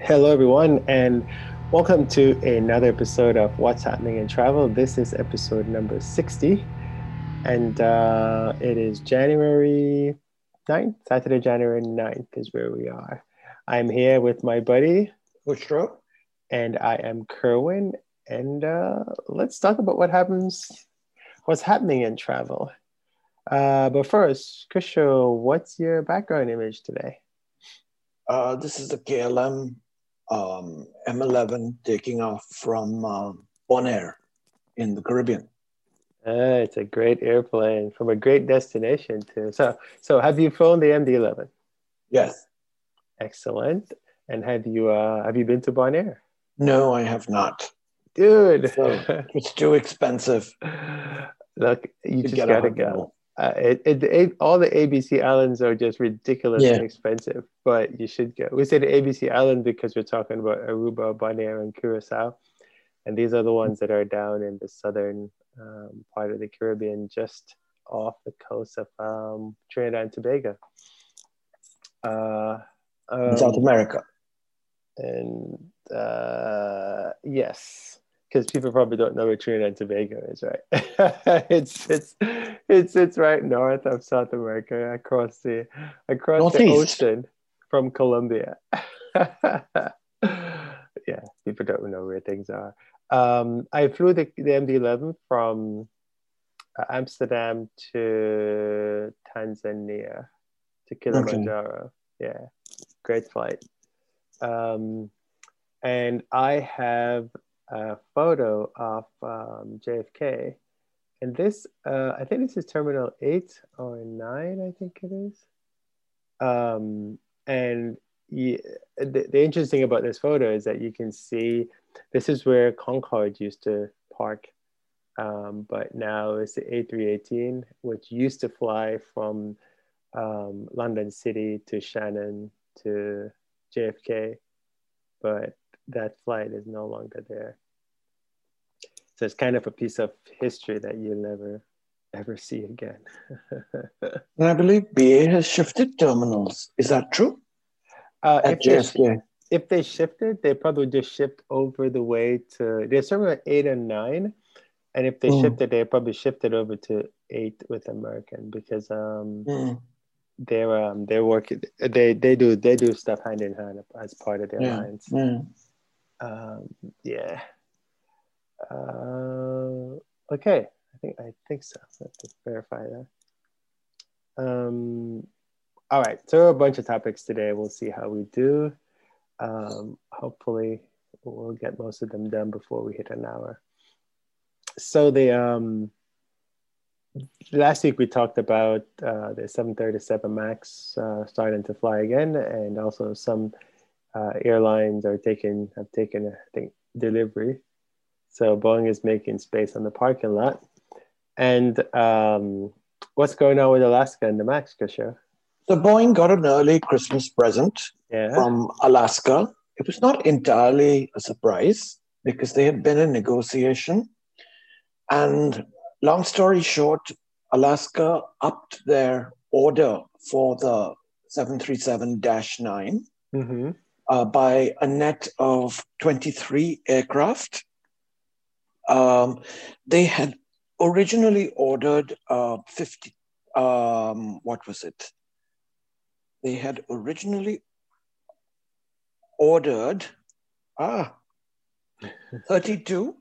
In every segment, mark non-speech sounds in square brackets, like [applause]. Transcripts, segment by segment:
Hello, everyone, and welcome to another episode of What's Happening in Travel. This is episode number 60, and uh, it is January 9th, Saturday, January 9th is where we are. I'm here with my buddy, Ushro. and I am Kerwin, and uh, let's talk about what happens, what's happening in travel. Uh, but first, Kusho, what's your background image today? Uh, this is the KLM um, MD-11 taking off from uh, Bonaire in the Caribbean. Uh, it's a great airplane from a great destination too. So, so have you flown the MD-11? Yes. Excellent. And have you uh, have you been to Bonaire, No, I have not. dude? So it's too expensive. [laughs] Look, you to just gotta go. Uh, it, it, it, all the ABC islands are just ridiculously Yeah. expensive, but you should go. We say the ABC island because we're talking about Aruba, Bonaire, and Curacao, and these are the ones that are down in the southern um, part of the Caribbean, just off the coast of um, Trinidad and Tobago. Uh, in South um, America. and uh, yes, because people probably don't know where Trinidad and Tobago is, right? [laughs] it's it's it's it's right north of South America, across the across the Northeast. ocean from Colombia. [laughs] yeah, people don't know where things are. Um, I flew the, the MD-11 from uh, Amsterdam to Tanzania to Kilimanjaro. Yeah, great flight. Um, and I have a photo of um, JFK. And this, uh, I think this is Terminal 8 or 9, I think it is. Um, and yeah, the, the interesting about this photo is that you can see this is where Concorde used to park. Um, but now it's the A318, which used to fly from um, London City to Shannon to JFK, but that flight is no longer there. So it's kind of a piece of history that you'll never ever see again. [laughs] And I believe BA has shifted terminals. Is that true? uh, At if, they, if they shifted, they probably just shift over the way to there's somewhere at eight and nine. And if they Mm. shifted, they probably shifted over to eight with American because um, Mm, they're um, they're working they they do they do stuff hand in hand as part of their Yeah. lines. mm. Um, yeah. Uh, okay, I think I think so. Let's verify that. Um, all right, so a bunch of topics today. We'll see how we do. Um, hopefully, we'll get most of them done before we hit an hour. So the um, last week we talked about uh, the 737 Max uh, starting to fly again, and also some uh, airlines are taking have taken I think delivery. So Boeing is making space on the parking lot. And um, what's going on with Alaska and the Max, show? So Boeing got an early Christmas present Yeah. from Alaska. It was not entirely a surprise because they had been in negotiation. And long story short, Alaska upped their order for the 737 9 hmm uh, by a net of 23 aircraft. Um, they had originally ordered uh, 50, um, what was it? They had originally ordered ah, [laughs] 32,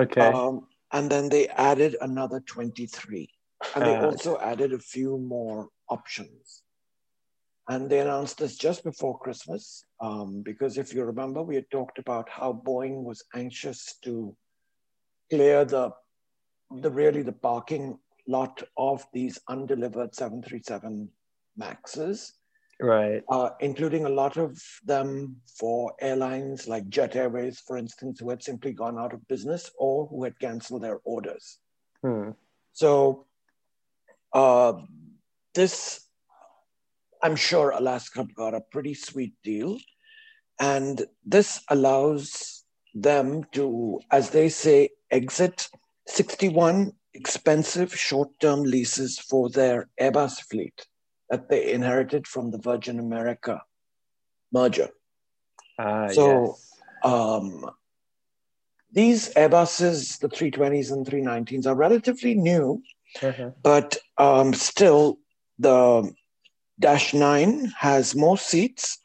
Okay. um, and then they added another 23. And they Uh, also added a few more options. And they announced this just before Christmas, um, because if you remember, we had talked about how Boeing was anxious to clear the, the really the parking lot of these undelivered 737 Maxes, right. uh, including a lot of them for airlines like Jet Airways, for instance, who had simply gone out of business or who had canceled their orders. Hmm. So uh, this, I'm sure Alaska got a pretty sweet deal. And this allows them to, as they say, exit 61 expensive short-term leases for their Airbus fleet that they inherited from the Virgin America merger. Ah, So, yes. Um, these Airbuses, the 320s and 319s, are relatively new, Uh-huh. but um, still the Dash 9 has more seats,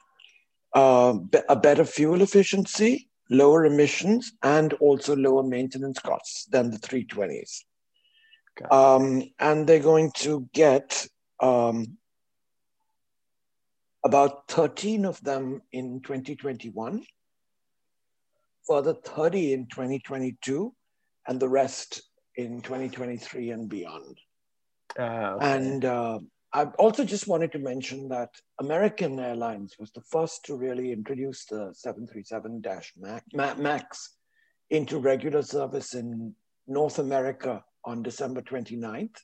uh, a better fuel efficiency, lower emissions, and also lower maintenance costs than the 320s. Got it. Um, and they're going to get um, about 13 of them in 2021, further 30 in 2022, and the rest in 2023 and beyond. Ah, okay. And uh, I also just wanted to mention that American Airlines was the first to really introduce the 737 Max, into regular service in North America on December 29th.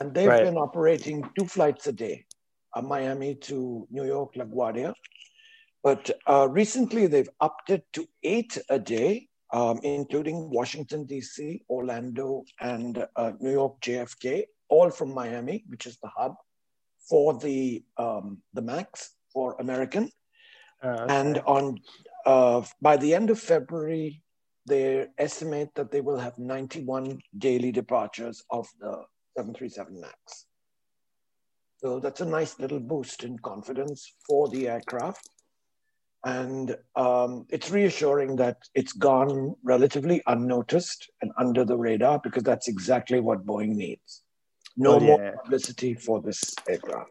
And they've Right. been operating two flights a day, uh, Miami to New York, LaGuardia. But uh, recently they've upped it to eight a day, um, including Washington, D.C., Orlando, and uh, New York JFK, all from Miami, which is the hub for the, um, the MAX for American. Ah, And on uh, by the end of February, they estimate that they will have 91 daily departures of the 737 MAX. So that's a nice little boost in confidence for the aircraft. And um, it's reassuring that it's gone relatively unnoticed and under the radar because that's exactly what Boeing needs. No Oh, more publicity for this aircraft.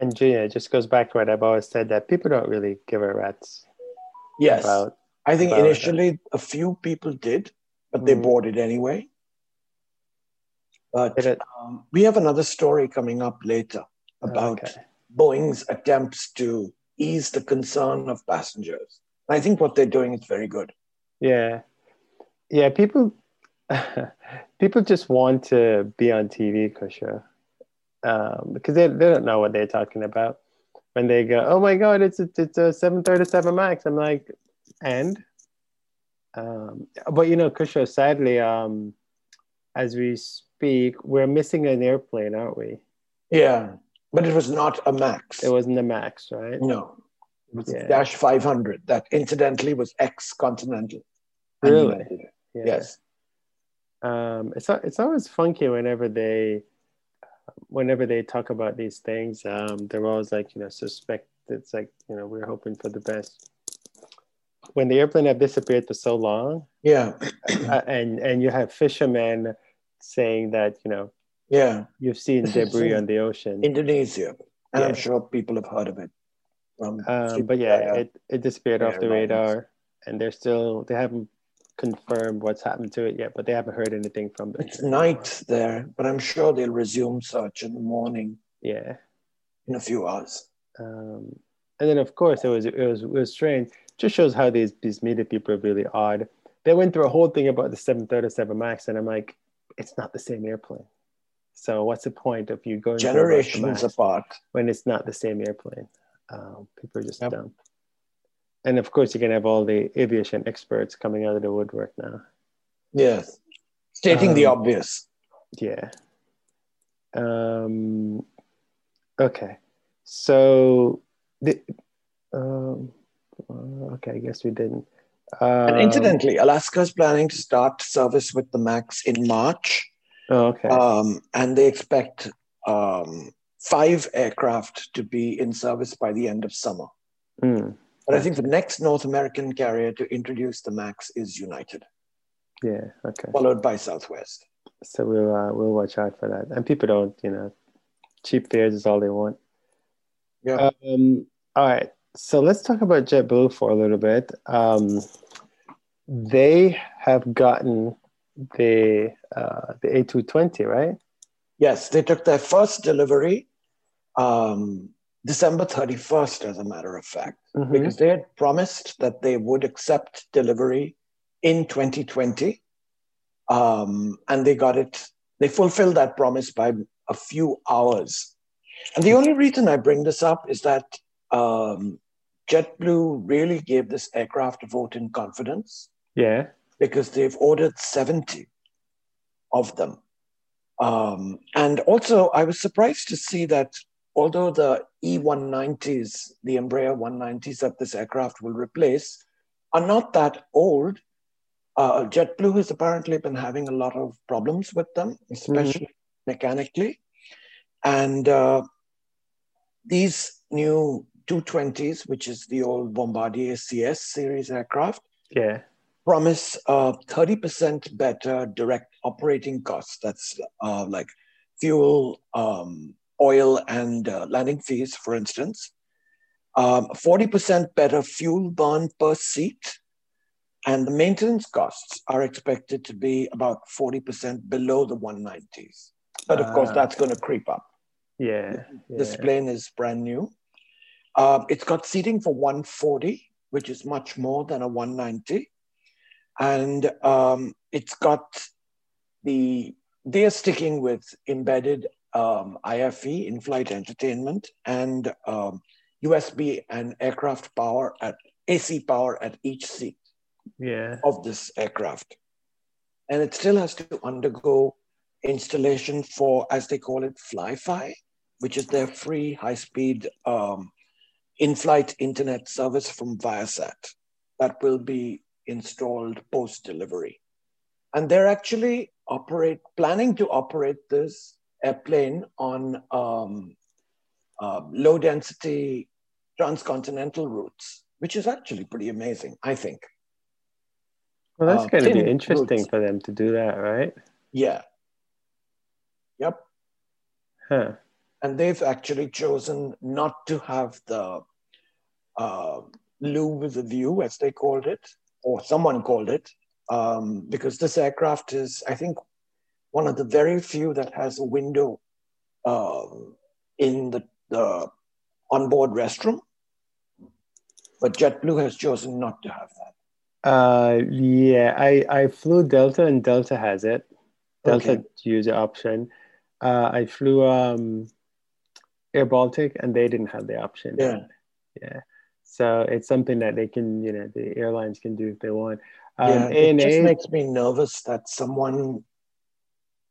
And Junior, it just goes back to what I've always said that people don't really give a rat's Yes. about. I think about it. initially a few people did, but they Mm. bought it anyway. But it- um, we have another story coming up later about Okay. Boeing's attempts to ease the concern of passengers. I think what they're doing is very good. Yeah, yeah. People, [laughs] people just want to be on TV, Kusha, um, because they they don't know what they're talking about when they go, "Oh my God, it's a, it's a seven thirty seven Max." I'm like, and, um, but you know, Kusha, sadly, um, as we speak, we're missing an airplane, aren't we? Yeah, but it was not a Max. It wasn't a Max, right? no, it was Yeah. Dash 500 that incidentally was ex-Continental. Really? Yeah. Yes. Um, it's it's always funky whenever they whenever they talk about these things. Um, they're always like you know suspect. It's like you know we're hoping for the best. When the airplane had disappeared for so long, Yeah. uh, and and you have fishermen saying that you know Yeah. you've seen [laughs] debris on the ocean. Indonesia. And I'm sure people have heard of it. From Um, but yeah, it, it disappeared off the radar, and they're still they haven't confirmed what's happened to it yet, but they haven't heard anything from them. it's night there, but I'm sure they'll resume search in the morning Yeah. in a few hours. um, and then of course it was it was it was strange. Just shows how these these media people are really odd. They went through a whole thing about the 737 Max, and I'm like, it's not the same airplane. So what's the point of you going through about the Generations Max apart. when it's not the same airplane? Um, people are just Yep. dumb. And of course, you can have all the aviation experts coming out of the woodwork now. Yes. Stating the Um, obvious. Yeah. Um, okay. So the um, uh, okay, I guess we didn't. Um, and incidentally, Alaska is planning to start service with the MAX in March. oh, okay. Um, and they expect um, five aircraft to be in service by the end of summer. Hmm. But I think the next North American carrier to introduce the MAX is United, yeah. Okay. followed by Southwest. So we'll uh, we'll watch out for that. And people don't, you know, cheap fares is all they want. Yeah. Um, all right. So let's talk about JetBlue for a little bit. Um, they have gotten the uh, the A220, right? Yes, they took their first delivery um, December 31st, as a matter of fact, Mhm. because they had promised that they would accept delivery in 2020. Um, and they got it, they fulfilled that promise by a few hours. And the only reason I bring this up is that um, JetBlue really gave this aircraft a vote in confidence Yeah. because they've ordered 70 of them. Um, and also, I was surprised to see that although the E190s, the Embraer 190s that this aircraft will replace, are not that old, uh, JetBlue has apparently been having a lot of problems with them, especially mm-hmm. mechanically. And uh, these new 220s, which is the old Bombardier CS series aircraft, yeah, promise uh, 30% better direct operating costs. That's uh, like fuel, um, oil, and uh, landing fees, for instance. Um, 40% better fuel burn per seat. And the maintenance costs are expected to be about 40% below the 190s. But of course, ah. that's going to creep up. Yeah, yeah. This plane is brand new. Uh, it's got seating for 140, which is much more than a 190. And um, it's got the, they're sticking with embedded um, IFE, in-flight entertainment, and um, USB and aircraft power at AC power at each seat yeah. of this aircraft. And it still has to undergo installation for, as they call it, Fly-Fi, which is their free high-speed um, in-flight internet service from Viasat that will be installed post-delivery. And they're actually operate planning to operate this airplane on um, uh, low density transcontinental routes, which is actually pretty amazing, I think. Well, that's uh, going to be interesting routes. for them to do that, right? Yeah. Yep. Huh. And they've actually chosen not to have the uh, loo with a view, as they called it, or someone called it, um, because this aircraft is, I think, one of the very few that has a window uh, in the, the onboard restroom. But JetBlue has chosen not to have that. Uh, yeah, I, I flew Delta and Delta has it. Delta okay. user option. Uh, I flew um, Air Baltic and they didn't have the option. Yeah. Yeah. So it's something that they can, you know, the airlines can do if they want. Um, yeah, it just makes me nervous that someone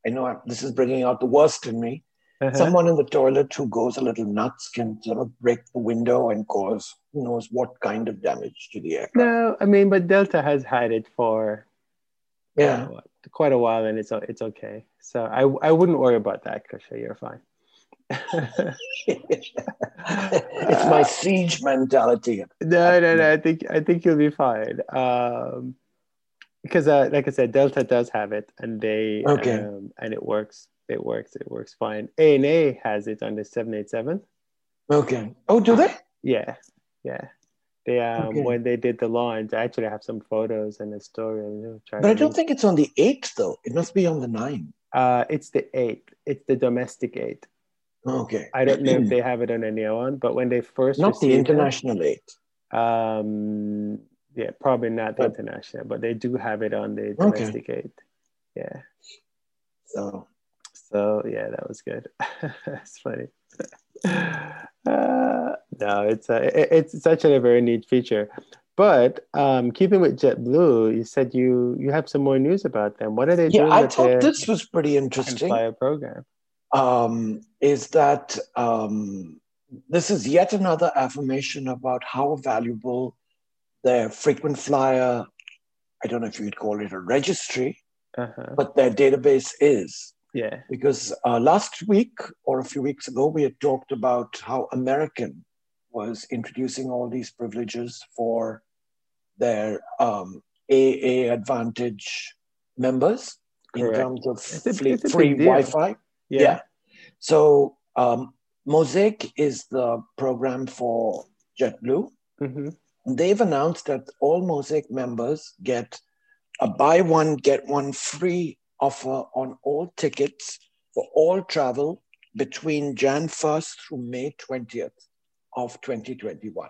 I know this is bringing out the worst in me. Uh-huh. Someone in the toilet who goes a little nuts can sort of break the window and cause who knows what kind of damage to the aircraft. No, I mean, but Delta has had it for yeah uh, quite a while, and it's it's okay. So I I wouldn't worry about that, Kusha. You're fine. [laughs] it's my [laughs] siege mentality. No, no, no. I think I think you'll be fine. Um, because uh, like I said, Delta does have it, and they okay, um, and it works. It works. It works fine. ANA has it on the seven eight seven. Okay. Oh, do they? Yeah, yeah. They um okay. when they did the launch, I actually have some photos and a story. Know, but I don't think it's on the eight though. It must be on the nine. Uh, it's the eight. It's the domestic eight. Okay. I don't know if [clears throat] they have it on any one, but when they first not the international it, eight. Um, yeah, probably not the but, international, but they do have it on the domestic okay. Yeah. So. So yeah, that was good. [laughs] That's funny. [laughs] Uh, no, it's a, it's such a very neat feature. But um, keeping with JetBlue, you said you you have some more news about them. What are they yeah, doing? Yeah, I thought this was pretty interesting. Program um, is that um, this is yet another affirmation about how valuable their frequent flyer, I don't know if you'd call it a registry, uh-huh. but their database is. Yeah. Because uh, last week or a few weeks ago, we had talked about how American was introducing all these privileges for their um, AA Advantage members Correct. in terms of free, free Wi-Fi. Yeah. yeah. So um, Mosaic is the program for JetBlue. Mm-hmm they've announced that all Mosaic members get a buy one, get one free offer on all tickets for all travel between Jan 1st through May 20th of 2021.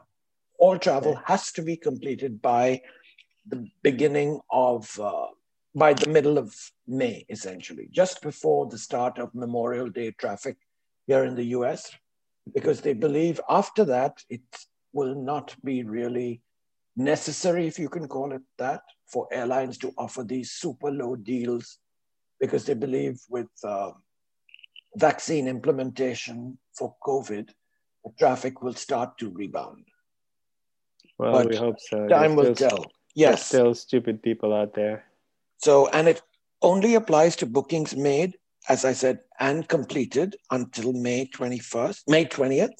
All travel okay. has to be completed by the beginning of, uh, by the middle of May, essentially, just before the start of Memorial Day traffic here in the US, because they believe after that, it's will not be really necessary, if you can call it that, for airlines to offer these super low deals because they believe with uh, vaccine implementation for COVID, the traffic will start to rebound. Well, But we hope so. Time will still, tell. Yes. still stupid people out there. So, and it only applies to bookings made, as I said, and completed until May 21st, May 20th.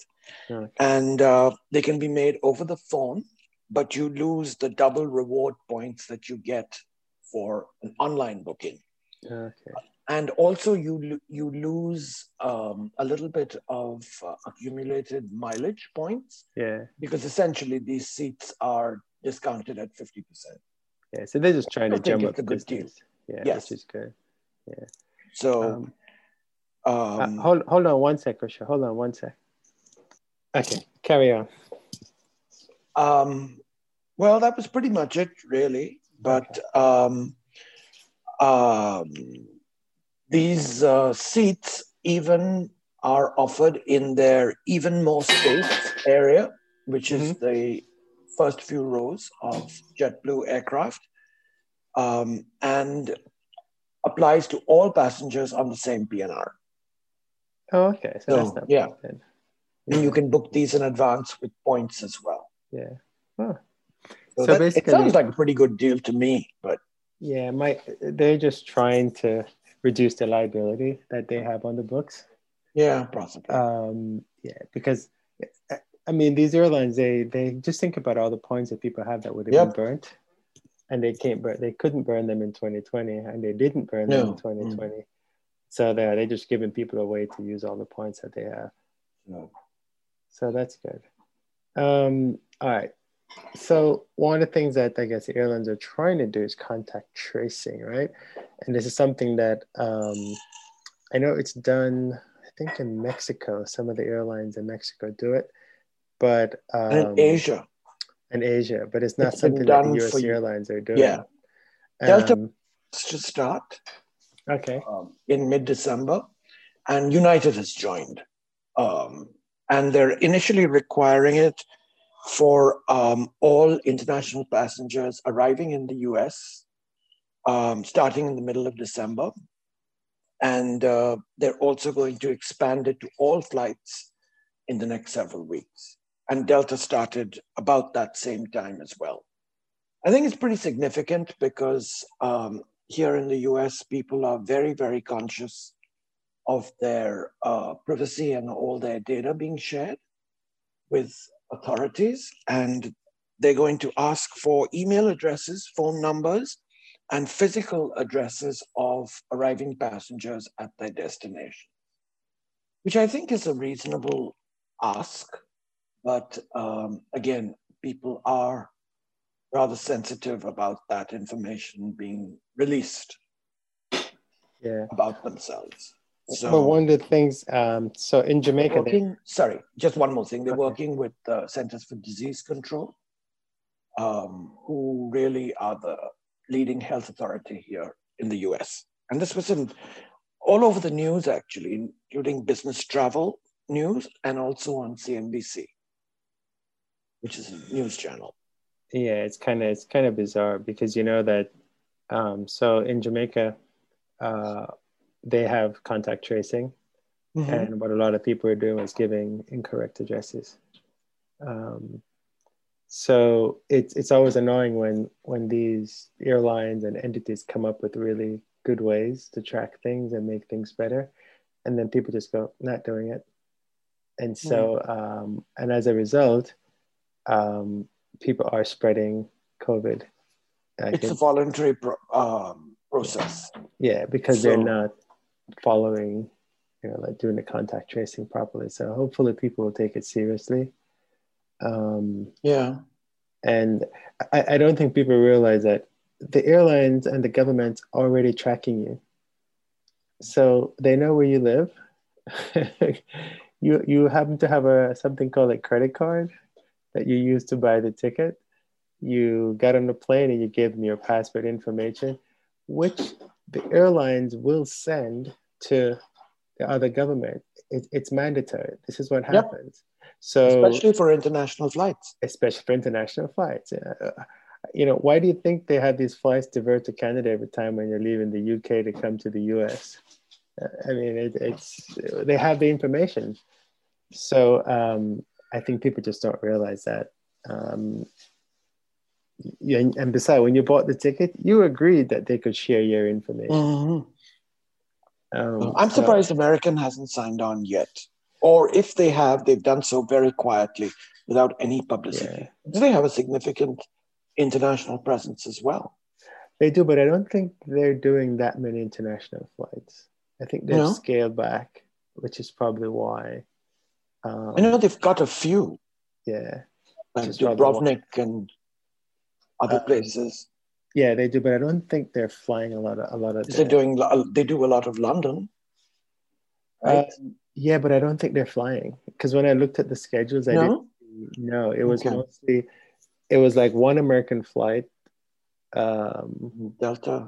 Okay. And uh, they can be made over the phone, but you lose the double reward points that you get for an online booking. Okay. And also, you you lose um, a little bit of uh, accumulated mileage points Yeah. because essentially these seats are discounted at 50%. Yeah. So they're just trying I to jump up a good deal. Yeah. Yes. Which is good. Yeah so, Um, uh, um, hold hold on one sec, Risha. Hold on one sec. Okay. Carry on. Um, well, that was pretty much it, really. But um, um, these uh, seats even are offered in their even more space area, which is the first few rows of JetBlue aircraft, um, and applies to all passengers on the same PNR. Oh, okay. So that's So, not yeah. bad. And you can book these in advance with points as well. Yeah. Oh. So, So that- basically- it sounds like a pretty good deal to me, but Yeah, my they're just trying to reduce the liability that they have on the books. yeah, possibly. Um, yeah, because I mean these airlines they they just think about all the points that people have that would have Yep. been burnt, and they can't burn they couldn't burn them in 2020, and they didn't burn them in 2020. So they're they just giving people a way to use all the points that they have. No. So that's good. Um, all right. So one of the things that I guess the airlines are trying to do is contact tracing, right? And this is something that um, I know it's done. I think in Mexico, some of the airlines in Mexico do it, but um, And in Asia, in Asia, but it's not It's something that the U.S. airlines are doing. Yeah. Delta- Um, to start okay. um, in mid-December, and United has joined. Um, and they're initially requiring it for um, all international passengers arriving in the US um, starting in the middle of December. And uh, they're also going to expand it to all flights in the next several weeks. And Delta started about that same time as well. I think it's pretty significant because um, here in the US, people are very, very conscious of their uh, privacy and all their data being shared with authorities. And they're going to ask for email addresses, phone numbers, and physical addresses of arriving passengers at their destination, which I think is a reasonable ask. But um, again, people are rather sensitive about that information being released Yeah. about themselves. So but one of the things, um, so in Jamaica, they, sorry, just one more thing. They're Okay. working with the Centers for Disease Control, um, who really are the leading health authority here in the US. And this was in all over the news, actually, including business travel news and also on CNBC, which is a news channel. yeah it's kind of it's kind of bizarre because you know that um, so in jamaica uh, they have contact tracing. Mhm. and what a lot of people are doing is giving incorrect addresses. Um, so it's it's always annoying when when these airlines and entities come up with really good ways to track things and make things better. And then people just go not doing it. And so um, and as a result um, people are spreading covid. I It's a voluntary pro- um, process. yeah because they're not following you know like doing the contact tracing properly. So hopefully people will take it seriously. Um, Yeah. and I, I don't think people realize that the airlines and the government's already tracking you. So they know where you live. [laughs] You you happen to have a something called a credit card that you use to buy the ticket. You got on the plane and you gave them your passport information which the airlines will send to the other government it, it's mandatory this is what Yep. happens so Especially for international flights. especially for international flights. You know, why do you think they have these flights divert to Canada every time when you're leaving the UK to come to the US? Uh, I mean, it, it's they have the information. So um, I think people just don't realize that. Um, yeah, and besides, when you bought the ticket, you agreed that they could share your information. Mm-hmm. Um, I'm so, surprised American hasn't signed on yet, or if they have, they've done so very quietly without any publicity. Yeah. They have a significant international presence as well. They do, but I don't think they're doing that many international flights. I think they've no? scaled back, which is probably why. Um, I know they've got a few. Yeah. Like Dubrovnik and other um, places. Yeah, they do, but I don't think they're flying a lot of a lot of. They're doing. They do a lot of London. Right. Uh, yeah, but I don't think they're flying because when I looked at the schedules, I no? didn't. No, it was okay. mostly. It was like one American flight. Um, Delta.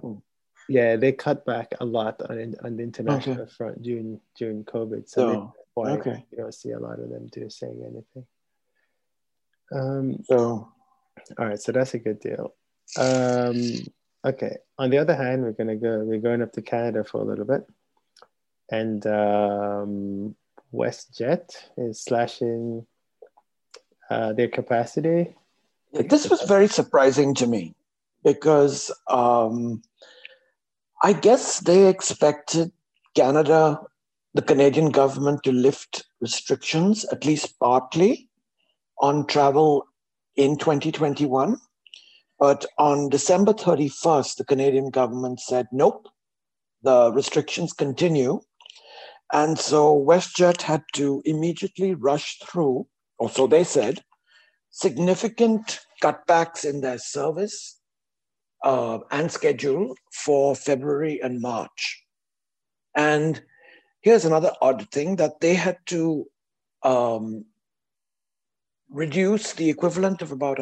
Yeah, they cut back a lot on on the international okay. front during during COVID, so, so why okay. you don't see a lot of them do saying anything. Um, so all right, so that's a good deal. Um, okay. On the other hand, we're gonna go. We're going up to Canada for a little bit, and um, WestJet is slashing uh, their capacity. This was very surprising to me because um, I guess they expected Canada, the Canadian government, to lift restrictions at least partly on travel in 2021. But on December 31st, the Canadian government said, nope, the restrictions continue. And so WestJet had to immediately rush through, or so they said, significant cutbacks in their service uh, and schedule for February and March. And here's another odd thing that they had to um, reduce the equivalent of about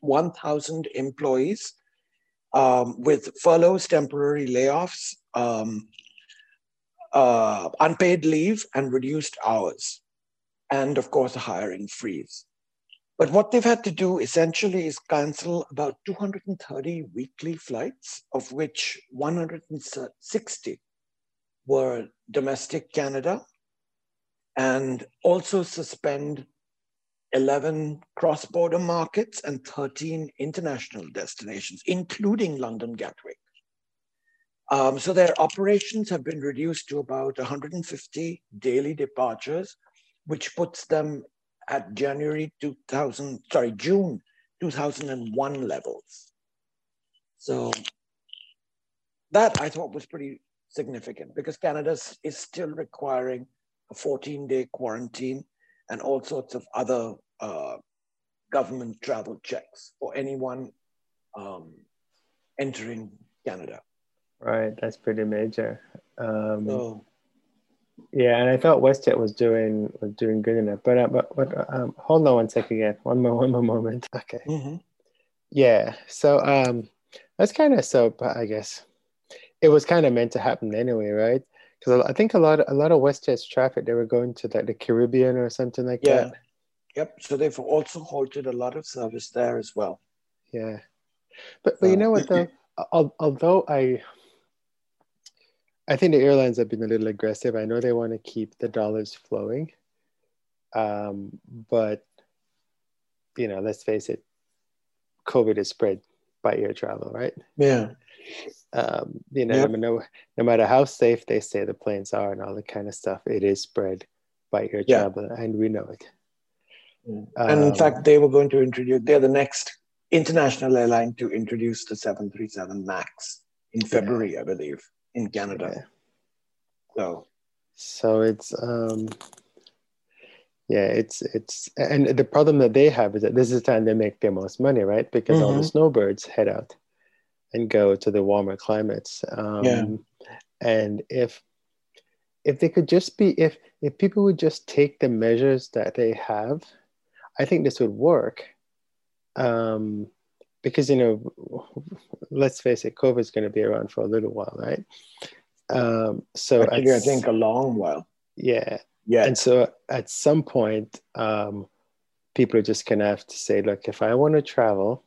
1,000 employees um, with furloughs, temporary layoffs, um, uh, unpaid leave, and reduced hours. And of course, a hiring freeze. But what they've had to do essentially is cancel about 230 weekly flights, of which 160 were domestic Canada, and also suspend 11 cross border markets and 13 international destinations, including London Gatwick. Um, so their operations have been reduced to about 150 daily departures, which puts them at January 2000, sorry, June 2001 levels. So that I thought was pretty significant because Canada is still requiring a 14 day quarantine and all sorts of other uh, government travel checks for anyone um, entering Canada. Right, that's pretty major. Um, so, yeah, and I thought WestJet was doing was doing good enough, but uh, but, but um, hold on one second again, one more one more moment. [laughs] Okay. Mm-hmm. Yeah, so um, that's kind of so, I guess it was kind of meant to happen anyway, right? Because I think a lot a lot of WestJet's traffic they were going to like the Caribbean or something like that. yeah. that. Yep. So they've also halted a lot of service there as well. Yeah, but but you know what though, although I I think the airlines have been a little aggressive. I know they want to keep the dollars flowing, um, but you know, let's face it, COVID is spread by air travel, right? Yeah um, you know, yep. no, no matter how safe they say the planes are and all that kind of stuff, it is spread by air yeah. travel, and we know it. Mm. And in um, fact, they were going to introduce. They're the next international airline to introduce the 737 Max in February, yeah. I believe, in Canada. Yeah. So, so it's um, yeah, it's it's and the problem that they have is that this is the time they make their most money, right? Because mm-hmm. all the mm-hmm. snowbirds head out and go to the warmer climates. Um, yeah. And if if they could just be if if people would just take the measures that they have, I think this would work. Um, because you know, let's face it, COVID is going to be around for a little while, right? Um, so Actually, I think a long while. Yeah. Yeah. And so at some point, um, people are just going to have to say, look, if I want to travel,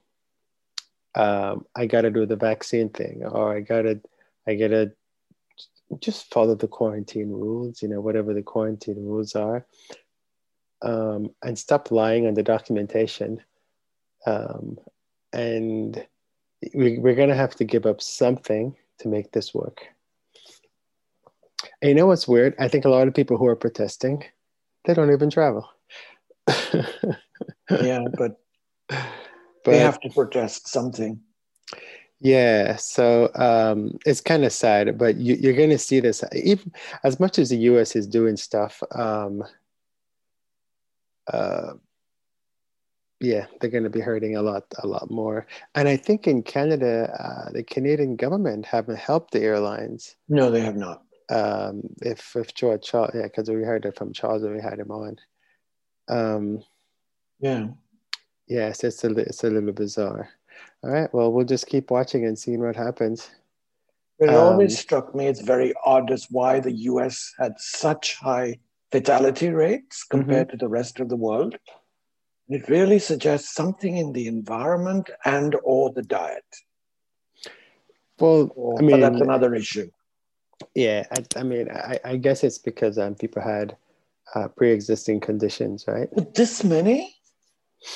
um, I got to do the vaccine thing, or I got to, I got to just follow the quarantine rules, you know, whatever the quarantine rules are. um, and stop lying on the documentation. Um, and we, we're going to have to give up something to make this work. And you know what's weird? I think a lot of people who are protesting, they don't even travel. [laughs] yeah, but, but they have to protest something. Yeah, so um, it's kind of sad, but you, are going to see this. Even as much as the U.S. is doing stuff, um, uh, yeah, they're going to be hurting a lot, a lot more. And I think in Canada, uh, the Canadian government haven't helped the airlines. No, they have not. Um, if if George Charles, yeah, because we heard it from Charles when we had him on. Um, yeah. Yes, it's a it's a little bizarre. All right. Well, we'll just keep watching and seeing what happens. It um, always struck me it's very odd as why the US had such high fatality rates compared mm-hmm. to the rest of the world. It really suggests something in the environment and or the diet. Well, or, I mean, that's another issue. Yeah, I, I mean, I, I, guess it's because um, people had uh, pre-existing conditions, right? But this many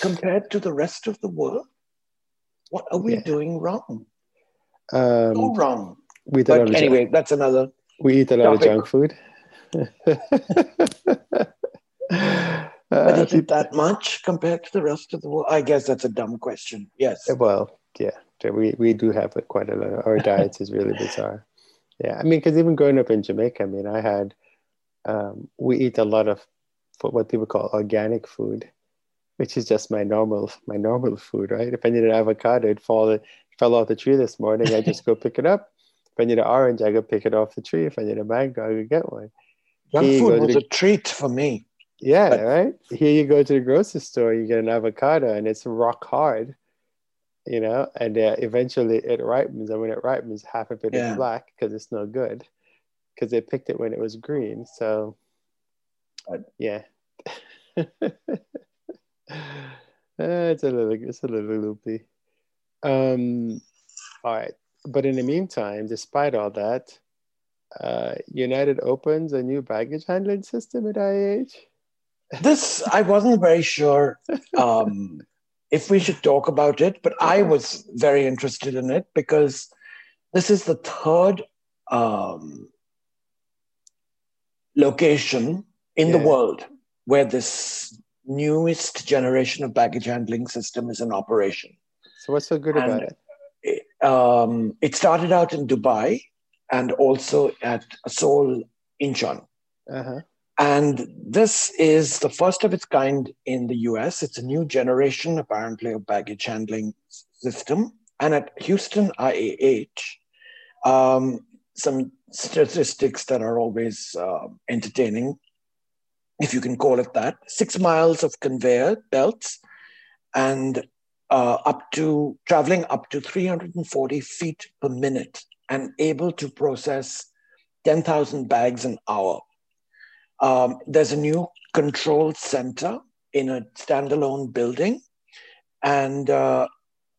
compared to the rest of the world. What are we yeah. doing wrong? Um, so wrong. We but anyway, junk. that's another. We eat a lot topic. of junk food. [laughs] but is it that much compared to the rest of the world? I guess that's a dumb question. Yes. Well, yeah, we, we do have quite a lot. Our diet is really bizarre. Yeah, I mean, because even growing up in Jamaica, I mean, I had, um, we eat a lot of what people call organic food which is just my normal my normal food, right? If I need an avocado, it fall it fell off the tree this morning. I just go [laughs] pick it up. If I need an orange, I go pick it off the tree. If I need a mango, I go get one. Junk food was the, a treat for me. Yeah, but, right. Here you go to the grocery store, you get an avocado, and it's rock hard, you know. And uh, eventually, it ripens, and when it ripens, half of it yeah. is black because it's no good, because they picked it when it was green. So, yeah. [laughs] uh, it's a little it's a little loopy. Um, all right, but in the meantime, despite all that, uh, United opens a new baggage handling system at IAH. This I wasn't very sure um, if we should talk about it, but I was very interested in it because this is the third um, location in yeah. the world where this newest generation of baggage handling system is in operation. So what's so good and about it? it? Um, it started out in Dubai and also at Seoul Incheon. Uh-huh. And this is the first of its kind in the US. It's a new generation, apparently, of baggage handling system. And at Houston IAH, um, some statistics that are always uh, entertaining if you can call it that, six miles of conveyor belts and uh, up to traveling up to 340 feet per minute and able to process 10,000 bags an hour. Um, there's a new control center in a standalone building, and uh,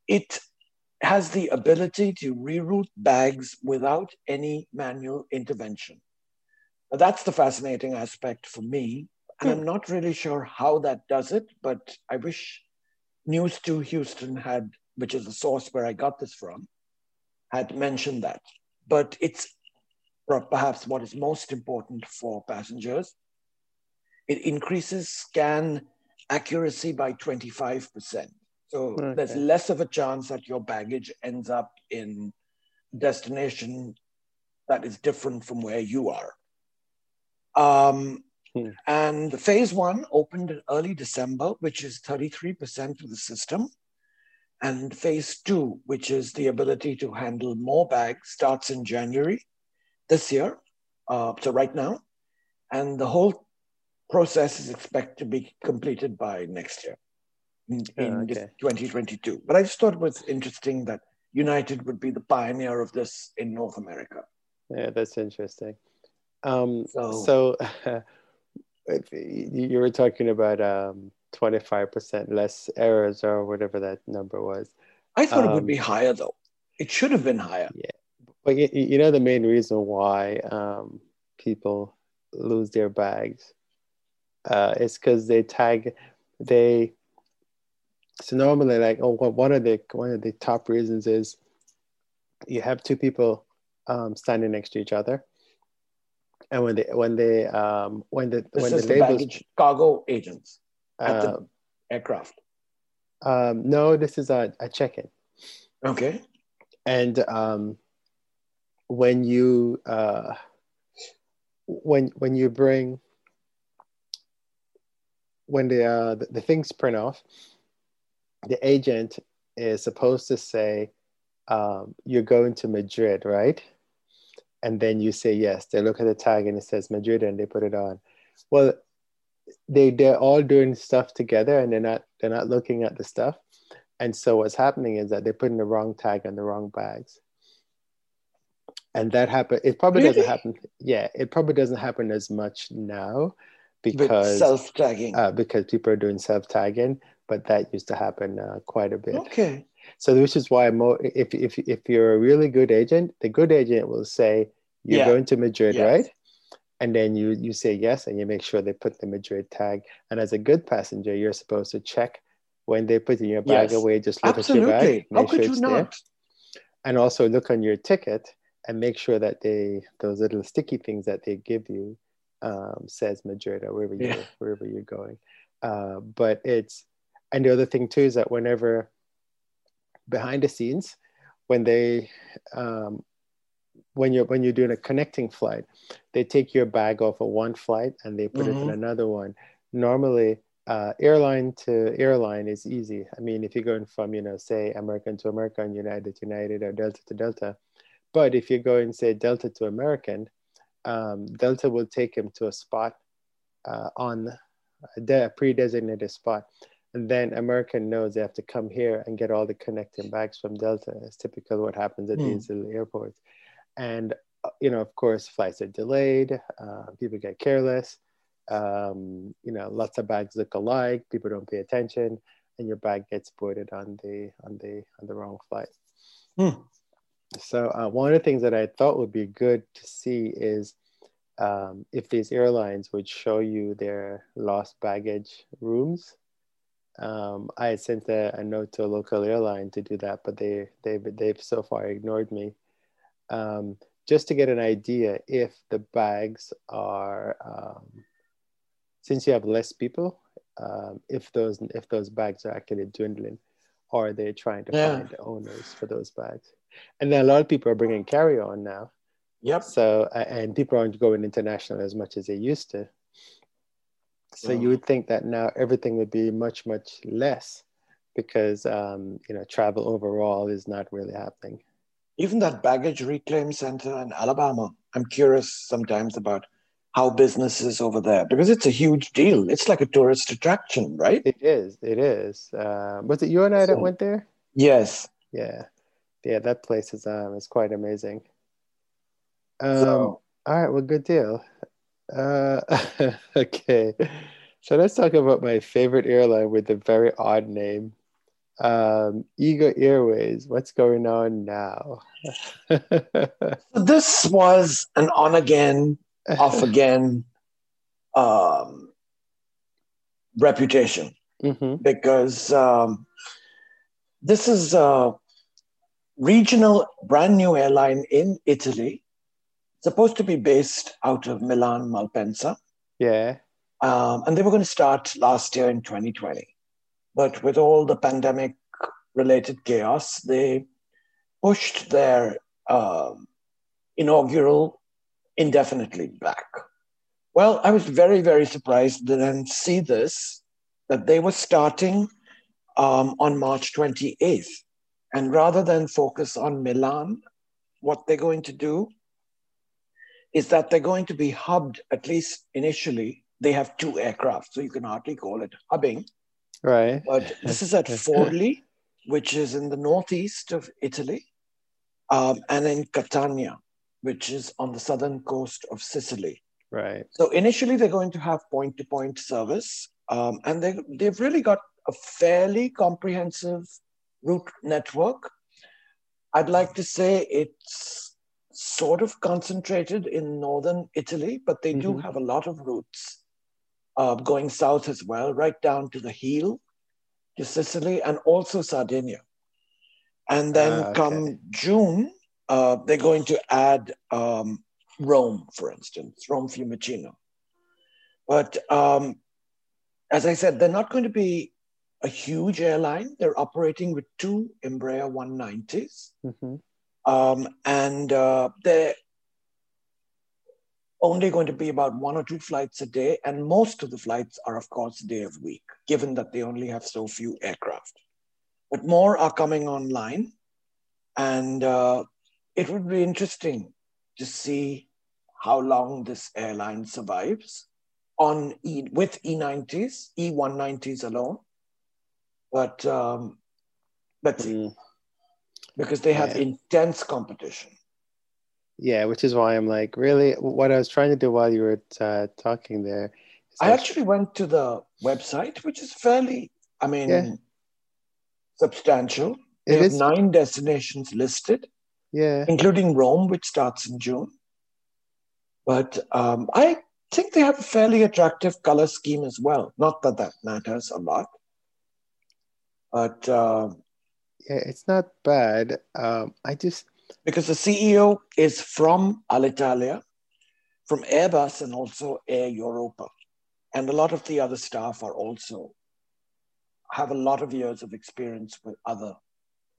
it has the ability to reroute bags without any manual intervention. That's the fascinating aspect for me. And I'm hmm. not really sure how that does it, but I wish News 2 Houston had, which is the source where I got this from, had mentioned that. But it's perhaps what is most important for passengers. It increases scan accuracy by 25%. So okay. there's less of a chance that your baggage ends up in destination that is different from where you are. Um, hmm. And phase one opened in early December, which is 33% of the system. And phase two, which is the ability to handle more bags, starts in January this year, uh, so right now. And the whole process is expected to be completed by next year, in, in oh, okay. 2022. But I just thought it was interesting that United would be the pioneer of this in North America. Yeah, that's interesting. Um, so, so [laughs] you were talking about um, 25% less errors or whatever that number was. I thought um, it would be um, higher though. It should have been higher. Yeah. But you, you know, the main reason why um, people lose their bags Uh, it's because they tag, they. So normally, like, oh, well, one of the one of the top reasons is you have two people um, standing next to each other, and when they when they um, when the This when the the labels baggage cargo agents at uh, the aircraft. um, no, this is a, a check-in. Okay. and um, when you uh, when when you bring when the, uh, the the things print off, the agent is supposed to say um, you're going to Madrid, right? And then you say yes. They look at the tag and it says Madrid, and they put it on. Well, they they're all doing stuff together, and they're not they're not looking at the stuff. And so what's happening is that they're putting the wrong tag on the wrong bags. And that happen. It probably Really? doesn't happen. Yeah, it probably doesn't happen as much now because self tagging. uh, because people are doing self tagging. But that used to happen uh, quite a bit. okay. So which is why mo- if if if you're a really good agent, the good agent will say you're Yeah. going to Madrid, Yes. right? And then you you say yes, and you make sure they put the Madrid tag. And as a good passenger, you're supposed to check when they put in your bag Yes. away. Just look at your Absolutely. bag, How make could sure you it's not? there, and also look on your ticket and make sure that they those little sticky things that they give you um, says Madrid or wherever you Yeah. wherever you're going. Uh, but it's and the other thing too is that whenever behind the scenes when they um, when you're when you're doing a connecting flight they take your bag off of one flight and they put it in Mhm. another one normally uh, airline to airline is easy i mean if you're going from you know say american to american united to united or delta to delta but if you're going say delta to american um, delta will take him to a spot uh, on a de- pre-designated spot and then American knows they have to come here and get all the connecting bags from Delta. It's typical what happens at Hmm. these little airports. And, uh, you know, of course, flights are delayed, uh, people get careless, um, you know, lots of bags look alike, people don't pay attention, and your bag gets boarded on the, on the, on the wrong flight. Hmm. So uh, one of the things that I thought would be good to see is um, if these airlines would show you their lost baggage rooms. Um, I had sent a, a note to a local airline to do that, but they they've they've so far ignored me. Um, just to get an idea if the bags are um, since you have less people, um, if those if those bags are actually dwindling, or they're trying to Yeah. find owners for those bags. And then a lot of people are bringing carry on now. Yep. So, and people aren't going international as much as they used to. So Yeah. you would think that now everything would be much, much less because, um, you know, travel overall is not really happening. Even that baggage reclaim center in Alabama, I'm curious sometimes about how business is over there because it's a huge deal. It's like a tourist attraction, right? It is, it is. Uh, was it you and I that So- went there? Yes. Yeah. Yeah, that place is, um, is quite amazing. Um, So- all right, well, good deal. Uh, [laughs] okay, so let's talk about my favorite airline with a very odd name, um, Ego Airways. What's going on now? [laughs] This was an on again, off [laughs] again um, reputation hmm because um, this is a regional brand new airline in Italy, supposed to be based out of Milan Malpensa. Yeah, Um, and they were going to start last year in 2020. But with all the pandemic related chaos, they pushed their um, inaugural indefinitely back. Well, I was very, very surprised to then see this that they were starting um, on March 28th. And rather than focus on Milan, what they're going to do is that they're going to be hubbed, at least initially. They have two aircraft, so you can hardly call it hubbing. Right. But [laughs] this is at Forli, which is in the northeast of Italy, um, and in Catania, which is on the southern coast of Sicily. Right. So initially, they're going to have point to point service, um, and they, they've really got a fairly comprehensive route network. I'd like to say it's sort of concentrated in northern Italy, but they do Mhm. have a lot of routes uh, going south as well, right down to the heel, to Sicily, and also Sardinia. And then Ah, okay. come June, uh, they're going to add um, Rome, for instance, Rome Fiumicino. But um, as I said, they're not going to be a huge airline. They're operating with two Embraer 190s. Mhm. Um, and uh, they're only going to be about one or two flights a day. And most of the flights are, of course, day of week, given that they only have so few aircraft. But more are coming online. And uh, it would be interesting to see how long this airline survives on e, with E90s, E190s alone. But um, let's see, Mm. because they have Yeah. intense competition. Yeah, which is why I'm like, really, what I was trying to do while you were uh, talking there. is I actually went to the website, which is fairly, I mean, Yeah. substantial. They It have is- nine destinations listed, yeah, including Rome, which starts in June. But um, I think they have a fairly attractive color scheme as well. Not that that matters a lot. But uh, yeah, it's not bad. Um, I just, because the CEO is from Alitalia, from Airbus, and also Air Europa. And a lot of the other staff are also have a lot of years of experience with other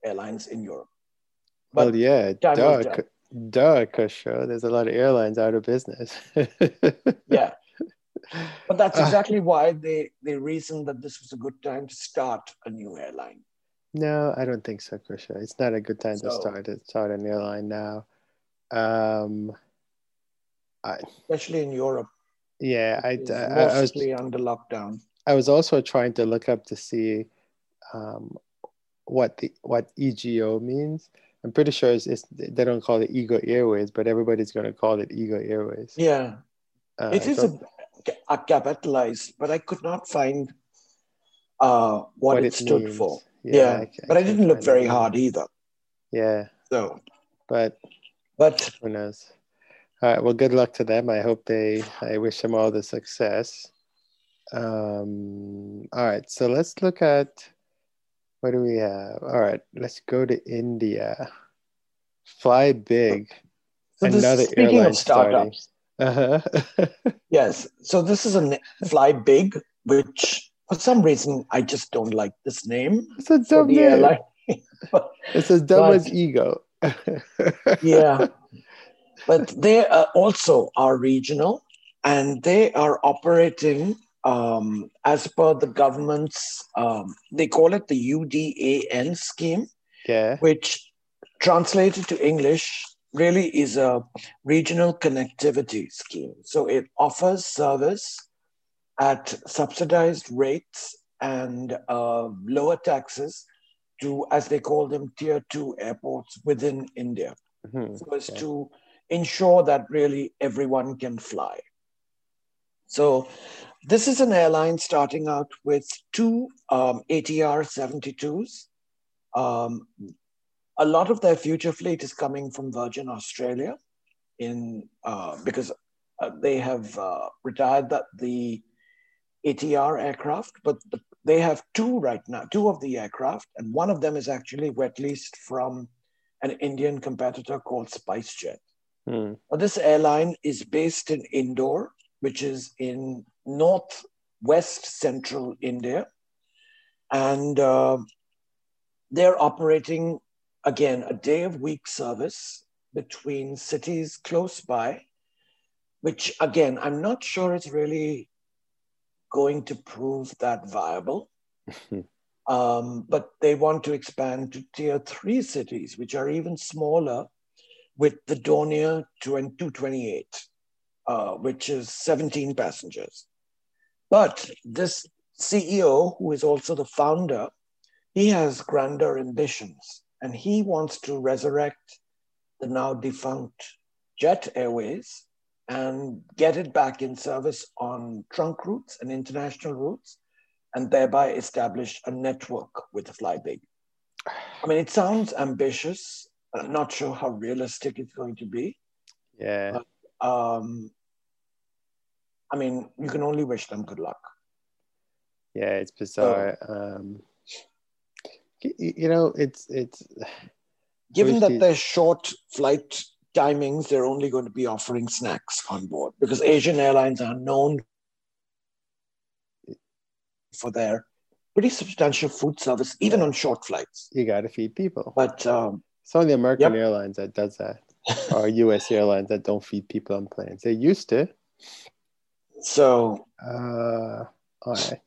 airlines in Europe. well, yeah, duh, duh, Kushro. There's a lot of airlines out of business. [laughs] Yeah, but that's Ah. exactly why they they reasoned that this was a good time to start a new airline. No, I don't think so, Kusha. It's not a good time to So- start to start an airline now. Um, especially in Europe. yeah, I, I, I was under lockdown. I was also trying to look up to see um, what the what EGO means. I'm pretty sure it's, it's they don't call it Ego Airways, but everybody's going to call it Ego Airways. Yeah, Uh, it is a, a capitalized, but I could not find uh, what, it, stood means. for. Yeah, Yeah, I ca- but I didn't look very hard either. Yeah, So, but but who knows? All right. Well, good luck to them. I hope they. I wish them all the success. Um. All right. So let's look at what do we have. All right. Let's go to India. Fly big. so this, Another speaking of startups, Uh-huh. [laughs] yes. So this is a Fly Big, which for some reason I just don't like this name it's a dumb name. airline. [laughs] It's as dumb But- as ego. [laughs] yeah but they uh, also are regional and they are operating um, as per the government's um, they call it the udan scheme Yeah. which translated to english really is a regional connectivity scheme so it offers service at subsidized rates and uh, lower taxes to as they call them tier 2 airports within india Mhm. so as Okay. to ensure that really everyone can fly. So this is an airline starting out with two um, ATR 72s. Um, a lot of their future fleet is coming from Virgin Australia in uh, because uh, they have uh, retired that the ATR aircraft, but the, they have two right now, two of the aircraft, and one of them is actually wet leased from an Indian competitor called SpiceJet. Hmm. Now, this airline is based in Indore, which is in northwest central India. And uh, they're operating, again, a day of week service between cities close by, which, again, I'm not sure it's really going to prove that viable. Um, but they want to expand to tier three cities, which are even smaller, with the Dornier 228, uh, which is 17 passengers. But this CEO, who is also the founder, he has grander ambitions and he wants to resurrect the now defunct Jet Airways and get it back in service on trunk routes and international routes and thereby establish a network with Flybig. I mean, it sounds ambitious. I'm not sure how realistic it's going to be. Yeah. Um, I mean, you can only wish them good luck. Yeah, it's bizarre. um, you know, it's it's. Given that they're short flight timings, they're only going to be offering snacks on board because Asian airlines are known for their pretty substantial food service, even on short flights. You got to feed people. But um, it's only American yep. Airlines that does that, or U.S. airlines that don't feed people on planes. They used to. So. Uh, all right.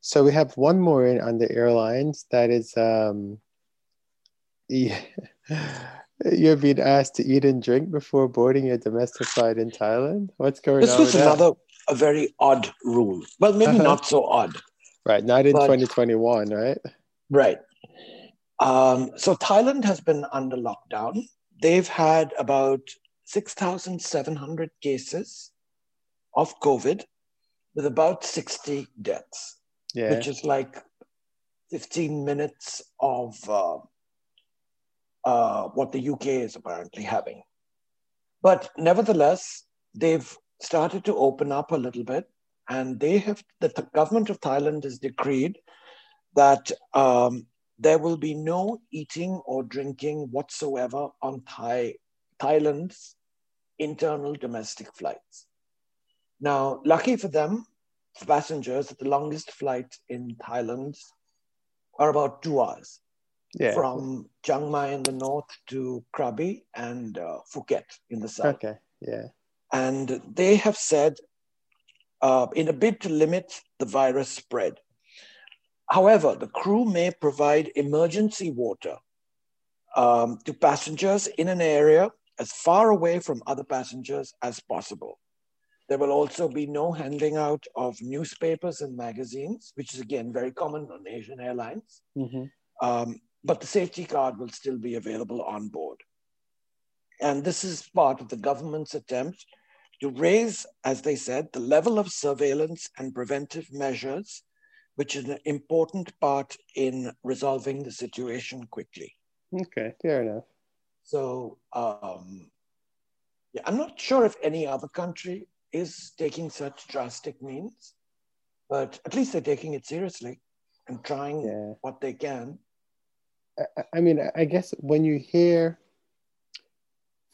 So we have one more in on the airlines that is. Um, [laughs] yeah, you've being asked to eat and drink before boarding a domestic flight in Thailand. What's going this on? This was another a very odd rule. Well, maybe uh-huh. not so odd. Right, not in but, 2021, right? Right. Um, so Thailand has been under lockdown. They've had about 6,700 cases of COVID with about 60 deaths, yeah. which is like 15 minutes of uh, uh, what the UK is apparently having. But nevertheless, they've started to open up a little bit and they have the government of Thailand has decreed that um, there will be no eating or drinking whatsoever on Thai Thailand's internal domestic flights. Now, lucky for them, passengers, the longest flight in Thailand are about two hours yeah. from Chiang Mai in the north to Krabi and uh, Phuket in the south. Okay, yeah. And they have said uh, in a bid to limit the virus spread. However, the crew may provide emergency water um, to passengers in an area as far away from other passengers as possible. There will also be no handing out of newspapers and magazines, which is again very common on Asian airlines. Mm-hmm. Um, but the safety card will still be available on board. And this is part of the government's attempt to raise, as they said, the level of surveillance and preventive measures, which is an important part in resolving the situation quickly. Okay, fair enough. So, um, yeah, I'm not sure if any other country is taking such drastic means, but at least they're taking it seriously and trying yeah. what they can. I, mean, I guess when you hear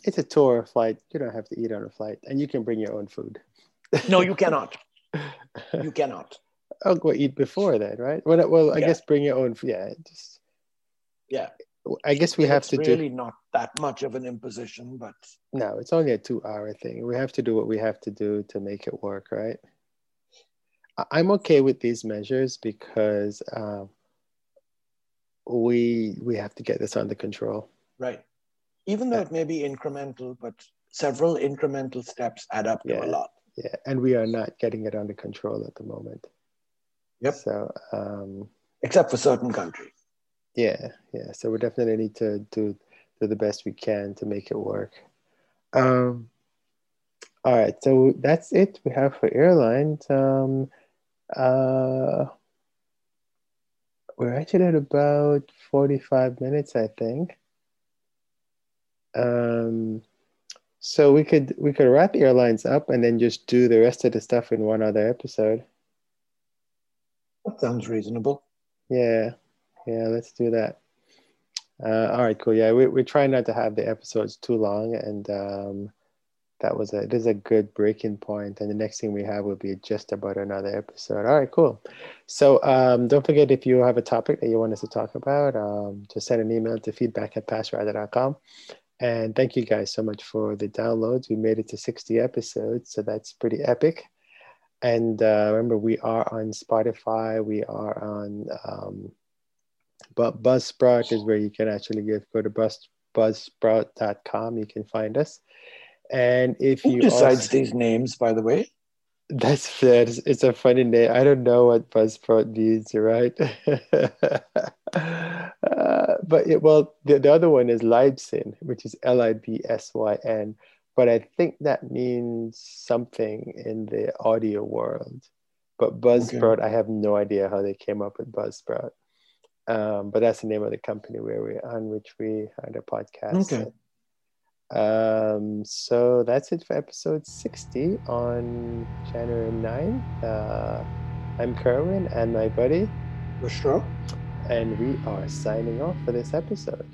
it's a tour flight. You don't have to eat on a flight, and you can bring your own food. no, you cannot. [laughs] You cannot. I'll go eat before then, right? Well, well, I yeah. guess bring your own. Yeah, just yeah. I guess we have it's to really do. Really, not that much of an imposition, but no, it's only a two-hour thing. We have to do what we have to do to make it work, right? I'm okay with these measures because uh, we we have to get this under control. Right even though it may be incremental, but several incremental steps add up yeah, to a lot. Yeah, and we are not getting it under control at the moment. Yep. So, um, except for certain countries. Yeah, yeah. So we definitely need to do do the best we can to make it work. Um, all right, so that's it we have for airlines. Um, uh, we're actually at about 45 minutes, I think. Um, so we could we could wrap the airlines up and then just do the rest of the stuff in one other episode. That sounds reasonable. Yeah, yeah, let's do that. Uh, all right, cool. Yeah, we we try not to have the episodes too long, and um, that was a it is a good breaking. And the next thing we have will be just about another episode. All right, cool. So um, don't forget if you have a topic that you want us to talk about, um, just send an email to feedback at passrider.com. And thank you guys so much for the downloads. We made it to 60 episodes, so that's pretty epic. And uh, remember, we are on Spotify. We are on, um, but Buzzsprout is where you can actually get, go to buzz, buzzsprout.com. You can find us. And if Who you decides also, these names, by the way? That's it. It's a funny name. I don't know what Buzzsprout means, right? [laughs] uh, but it, well, the, the other one is Libsyn, which is L I B S Y N. But I think that means something in the audio world. But Buzzsprout, okay. I have no idea how they came up with Buzzsprout. Um, but that's the name of the company where we're on, which we had a podcast. Okay. Um, so that's it for episode 60 on January 9th. Uh, I'm Kerwin and my buddy Bushro. And we are signing off for this episode.